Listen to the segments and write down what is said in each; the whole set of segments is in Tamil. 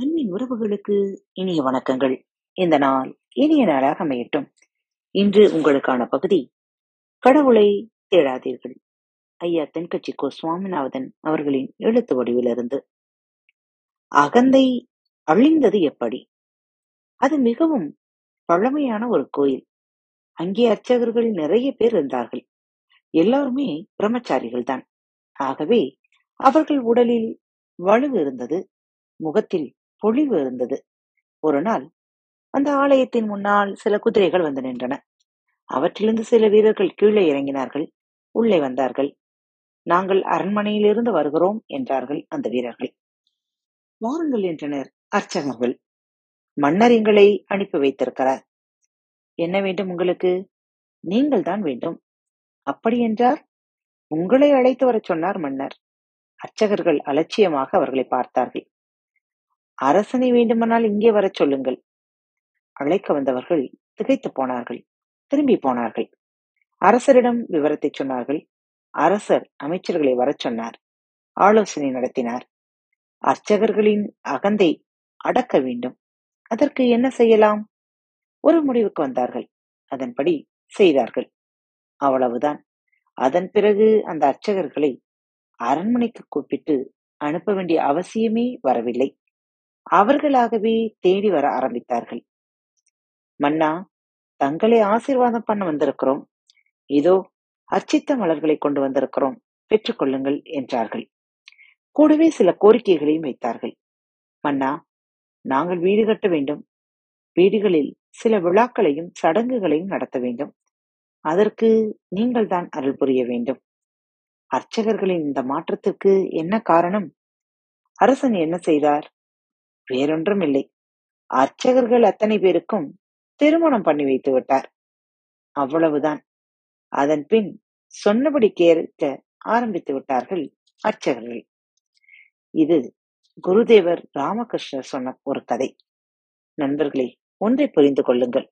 அன்பின் உறவுகளுக்கு இனிய வணக்கங்கள். இந்த நாள் இனிய நாளாக அமையட்டும். இன்று உங்களுக்கான பகுதி கடவுளை தேடாதீர்கள். ஐயா தென்கட்சி கோ சுவாமிநாதன் அவர்களின் எழுத்து வடிவிலிருந்து. அகந்தை அழிந்தது எப்படி? அது மிகவும் பழமையான ஒரு கோயில். அங்கே அர்ச்சகர்கள் நிறைய பேர் இருந்தார்கள். எல்லாருமே பிரம்மச்சாரிகள் தான் ஆகவே அவர்கள் உடலில் வலு இருந்தது முகத்தில் பொழிவு இருந்தது. ஒரு நாள் அந்த ஆலயத்தின் முன்னால் சில குதிரைகள் வந்து நின்றன. அவற்றிலிருந்து சில வீரர்கள் கீழே இறங்கினார்கள். உள்ளே வந்தார்கள். நாங்கள் அரண்மனையிலிருந்து வருகிறோம் என்றார்கள் அந்த வீரர்கள். வாருங்கள் என்றனர் அர்ச்சகர்கள். மன்னர் எங்களை அனுப்பி வைத்திருக்கிறார். என்ன வேண்டும் உங்களுக்கு? நீங்கள் தான் வேண்டும். அப்படி என்றார்? உங்களை அழைத்து வரச் சொன்னார் மன்னர். அர்ச்சகர்கள் அலட்சியமாக அவர்களை பார்த்தார்கள். அரசனை வேண்டுமானால் இங்கே வரச் சொல்லுங்கள். அழைக்க வந்தவர்கள் திகைத்து போனார்கள். திரும்பி போனார்கள். அரசரிடம் விவரத்தை சொன்னார்கள். அரசர் அமைச்சர்களை வரச் சொன்னார். ஆலோசனை நடத்தினார். அர்ச்சகர்களின் அகந்தை அடக்க வேண்டும். அதற்கு என்ன செய்யலாம்? ஒரு முடிவுக்கு வந்தார்கள். அதன்படி செய்தார்கள். அவ்வளவுதான். அதன் பிறகு அந்த அர்ச்சகர்களை அரண்மனைக்கு கூப்பிட்டு அனுப்ப வேண்டிய அவசியமே வரவில்லை. அவர்களாகவே தேடி வர ஆரம்பித்தார்கள். மன்னா தங்களை ஆசீர்வாதம் பண்ண வந்திருக்கிறோம். இதோ அர்ச்சித்த மலர்களை கொண்டு வந்திருக்கிறோம். பெற்றுக்கொள்ளுங்கள் என்றார்கள். கூடவே சில கோரிக்கைகளையும் வைத்தார்கள். மன்னா நாங்கள் வீடு கட்ட வேண்டும். வீடுகளில் சில விழாக்களையும் சடங்குகளையும் நடத்த வேண்டும். அதற்கு நீங்கள் தான் அருள் புரிய வேண்டும். அர்ச்சகர்களின் இந்த மாற்றத்திற்கு என்ன காரணம்? அரசன் என்ன செய்தார்? வேறொன்றும் இல்லை. அர்ச்சகர்கள் அத்தனை பேருக்கும் திருமணம் பண்ணி வைத்து விட்டார். அவ்வளவுதான். அதன் பின் சொன்னபடி கேட்க ஆரம்பித்து விட்டார்கள் அர்ச்சகர்கள். இது குருதேவர் ராமகிருஷ்ணர் சொன்ன ஒரு கதை. நண்பர்களே ஒன்றை புரிந்து கொள்ளுங்கள்.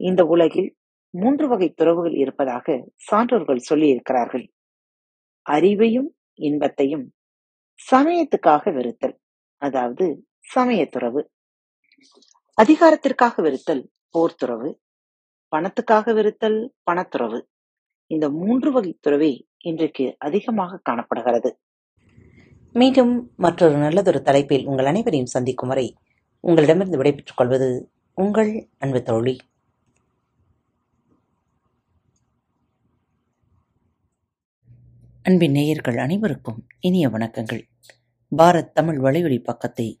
இந்த உலகில் மூன்று வகை துறவுகள் இருப்பதாக சான்றோர்கள் சொல்லி இருக்கிறார்கள் அறிவையும் இன்பத்தையும் சமயத்துக்காக வெறுத்தல். அதாவது சமயத்துறவு. அதிகாரத்திற்காக வெறுத்தல் போர்த்துறவு. பணத்துக்காக வெறுத்தல் பணத்துறவு. இந்த மூன்று வகை துறவே இன்றைக்கு அதிகமாக காணப்படுகிறது. மீண்டும் மற்றொரு நல்லதொரு தலைப்பில் உங்கள் அனைவரையும் சந்திக்கும் வரை உங்களிடமிருந்து விடைபெற்றுக் கொள்வது உங்கள் அன்பு தோழி. அன்பின் நேயர்கள் அனைவருக்கும் இனிய வணக்கங்கள். பாரத் தமிழ் வலையொலி பக்கத்தை